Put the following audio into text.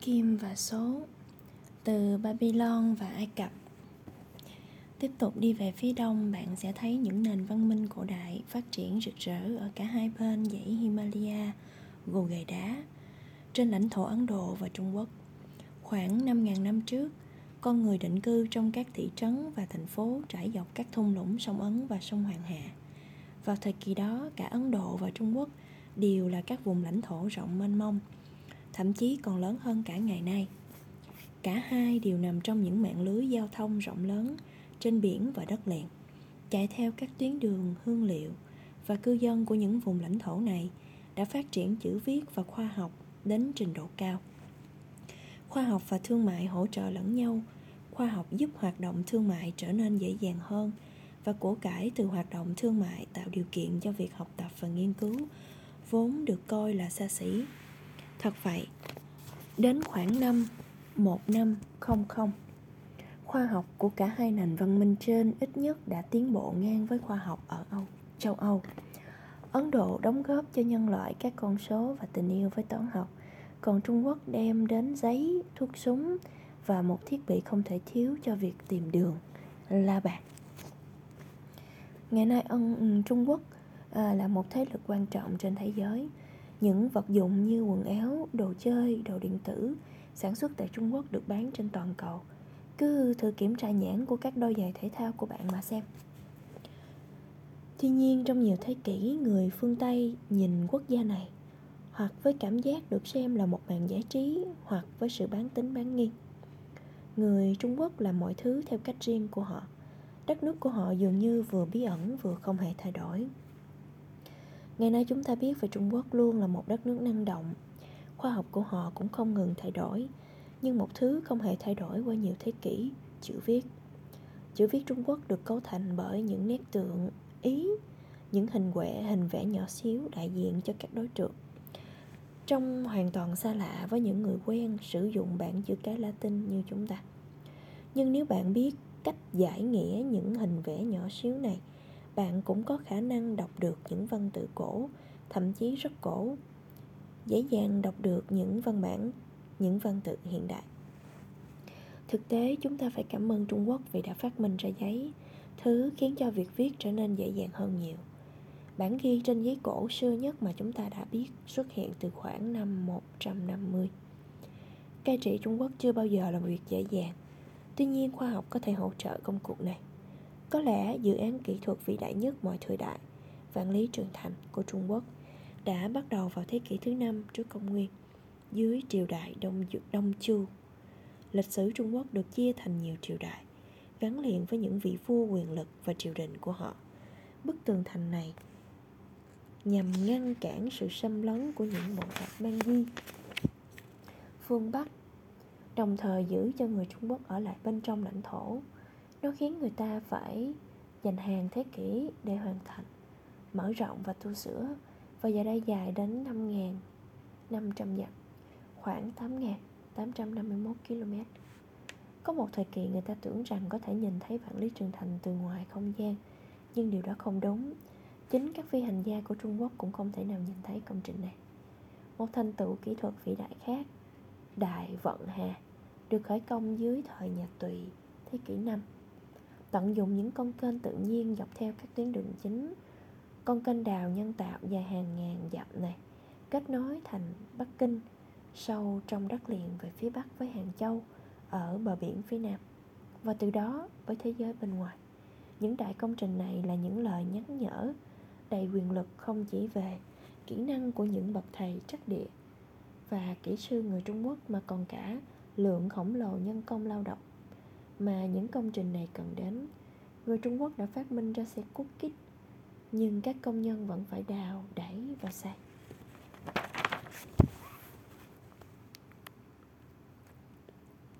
Kim và số từ Babylon và Ai Cập Tiếp tục đi về phía đông, bạn sẽ thấy những nền văn minh cổ đại phát triển rực rỡ ở cả hai bên dãy Himalaya, gồ ghề đá, trên lãnh thổ Ấn Độ và Trung Quốc. Khoảng 5.000 năm trước, con người định cư trong các thị trấn và thành phố trải dọc các thung lũng sông Ấn và sông Hoàng Hà. Vào thời kỳ đó, cả Ấn Độ và Trung Quốc đều là các vùng lãnh thổ rộng mênh mông, thậm chí còn lớn hơn cả ngày nay. Cả hai đều nằm trong những mạng lưới giao thông rộng lớn trên biển và đất liền, chạy theo các tuyến đường hương liệu và cư dân của những vùng lãnh thổ này đã phát triển chữ viết và khoa học đến trình độ cao. Khoa học và thương mại hỗ trợ lẫn nhau, khoa học giúp hoạt động thương mại trở nên dễ dàng hơn và của cải từ hoạt động thương mại tạo điều kiện cho việc học tập và nghiên cứu vốn được coi là xa xỉ. Thật vậy, đến khoảng năm 1500 khoa học của cả hai nền văn minh trên ít nhất đã tiến bộ ngang với khoa học ở Âu, châu Âu. Ấn Độ đóng góp cho nhân loại các con số và tình yêu với toán học, còn Trung Quốc đem đến giấy, thuốc súng và một thiết bị không thể thiếu cho việc tìm đường, la bàn. Ngày nay ân Trung Quốc à, là một thế lực quan trọng trên thế giới. Những vật dụng như quần áo, đồ chơi, đồ điện tử sản xuất tại Trung Quốc được bán trên toàn cầu – cứ thử kiểm tra nhãn của các đôi giày thể thao của bạn mà xem. Tuy nhiên trong nhiều thế kỷ người phương tây nhìn quốc gia này hoặc với cảm giác được xem là một màn giải trí hoặc với sự bán tính bán nghi. Người trung quốc làm mọi thứ theo cách riêng của họ. Đất nước của họ dường như vừa bí ẩn vừa không hề thay đổi ngày nay chúng ta biết về trung quốc luôn là một đất nước năng động. Khoa học của họ cũng không ngừng thay đổi, nhưng một thứ không hề thay đổi qua nhiều thế kỷ, chữ viết. Chữ viết trung quốc được cấu thành bởi những nét tượng, ý, những hình quẻ, hình vẽ nhỏ xíu đại diện cho các đối tượng. Trông hoàn toàn xa lạ với những người quen sử dụng bảng chữ cái latin như chúng ta. Nhưng nếu bạn biết cách giải nghĩa những hình vẽ nhỏ xíu này bạn cũng có khả năng đọc được những văn tự cổ, thậm chí rất cổ dễ dàng đọc được những văn bản, những văn tự hiện đại thực tế, chúng ta phải cảm ơn trung quốc vì đã phát minh ra giấy, thứ khiến cho việc viết trở nên dễ dàng hơn nhiều bản ghi trên giấy cổ xưa nhất mà chúng ta đã biết xuất hiện từ khoảng năm 150. Cai trị Trung Quốc chưa bao giờ là một việc dễ dàng. Tuy nhiên, khoa học có thể hỗ trợ công cuộc này. Có lẽ dự án kỹ thuật vĩ đại nhất mọi thời đại, vạn lý trường thành của Trung Quốc đã bắt đầu vào thế kỷ thứ năm trước công nguyên dưới triều đại Đông, Đông Chu. Lịch sử Trung Quốc được chia thành nhiều triều đại, gắn liền với những vị vua quyền lực và triều đình của họ. Bức tường thành này nhằm ngăn cản sự xâm lấn của những bộ tộc mang Di phương Bắc, đồng thời giữ cho người Trung Quốc ở lại bên trong lãnh thổ. Nó khiến người ta phải dành hàng thế kỷ để hoàn thành, mở rộng và tu sửa, và giờ đây dài đến 5.500 dặm khoảng 8.851 km. Có một thời kỳ người ta tưởng rằng có thể nhìn thấy vạn lý trường thành từ ngoài không gian, nhưng điều đó không đúng. Chính các phi hành gia của Trung Quốc cũng không thể nào nhìn thấy công trình này. Một thành tựu kỹ thuật vĩ đại khác, Đại Vận Hà, được khởi công dưới thời nhà Tùy, thế kỷ 5. Tận dụng những con kênh tự nhiên dọc theo các tuyến đường chính, con kênh đào nhân tạo dài hàng ngàn dặm này kết nối thành Bắc Kinh sâu trong đất liền về phía bắc với Hàng Châu ở bờ biển phía nam. Và từ đó với thế giới bên ngoài. Những đại công trình này là những lời nhắc nhở đầy quyền lực không chỉ về kỹ năng của những bậc thầy trắc địa và kỹ sư người Trung Quốc mà còn cả lượng khổng lồ nhân công lao động mà những công trình này cần đến. Người Trung Quốc đã phát minh ra xe cút kít nhưng các công nhân vẫn phải đào, đẩy và sạc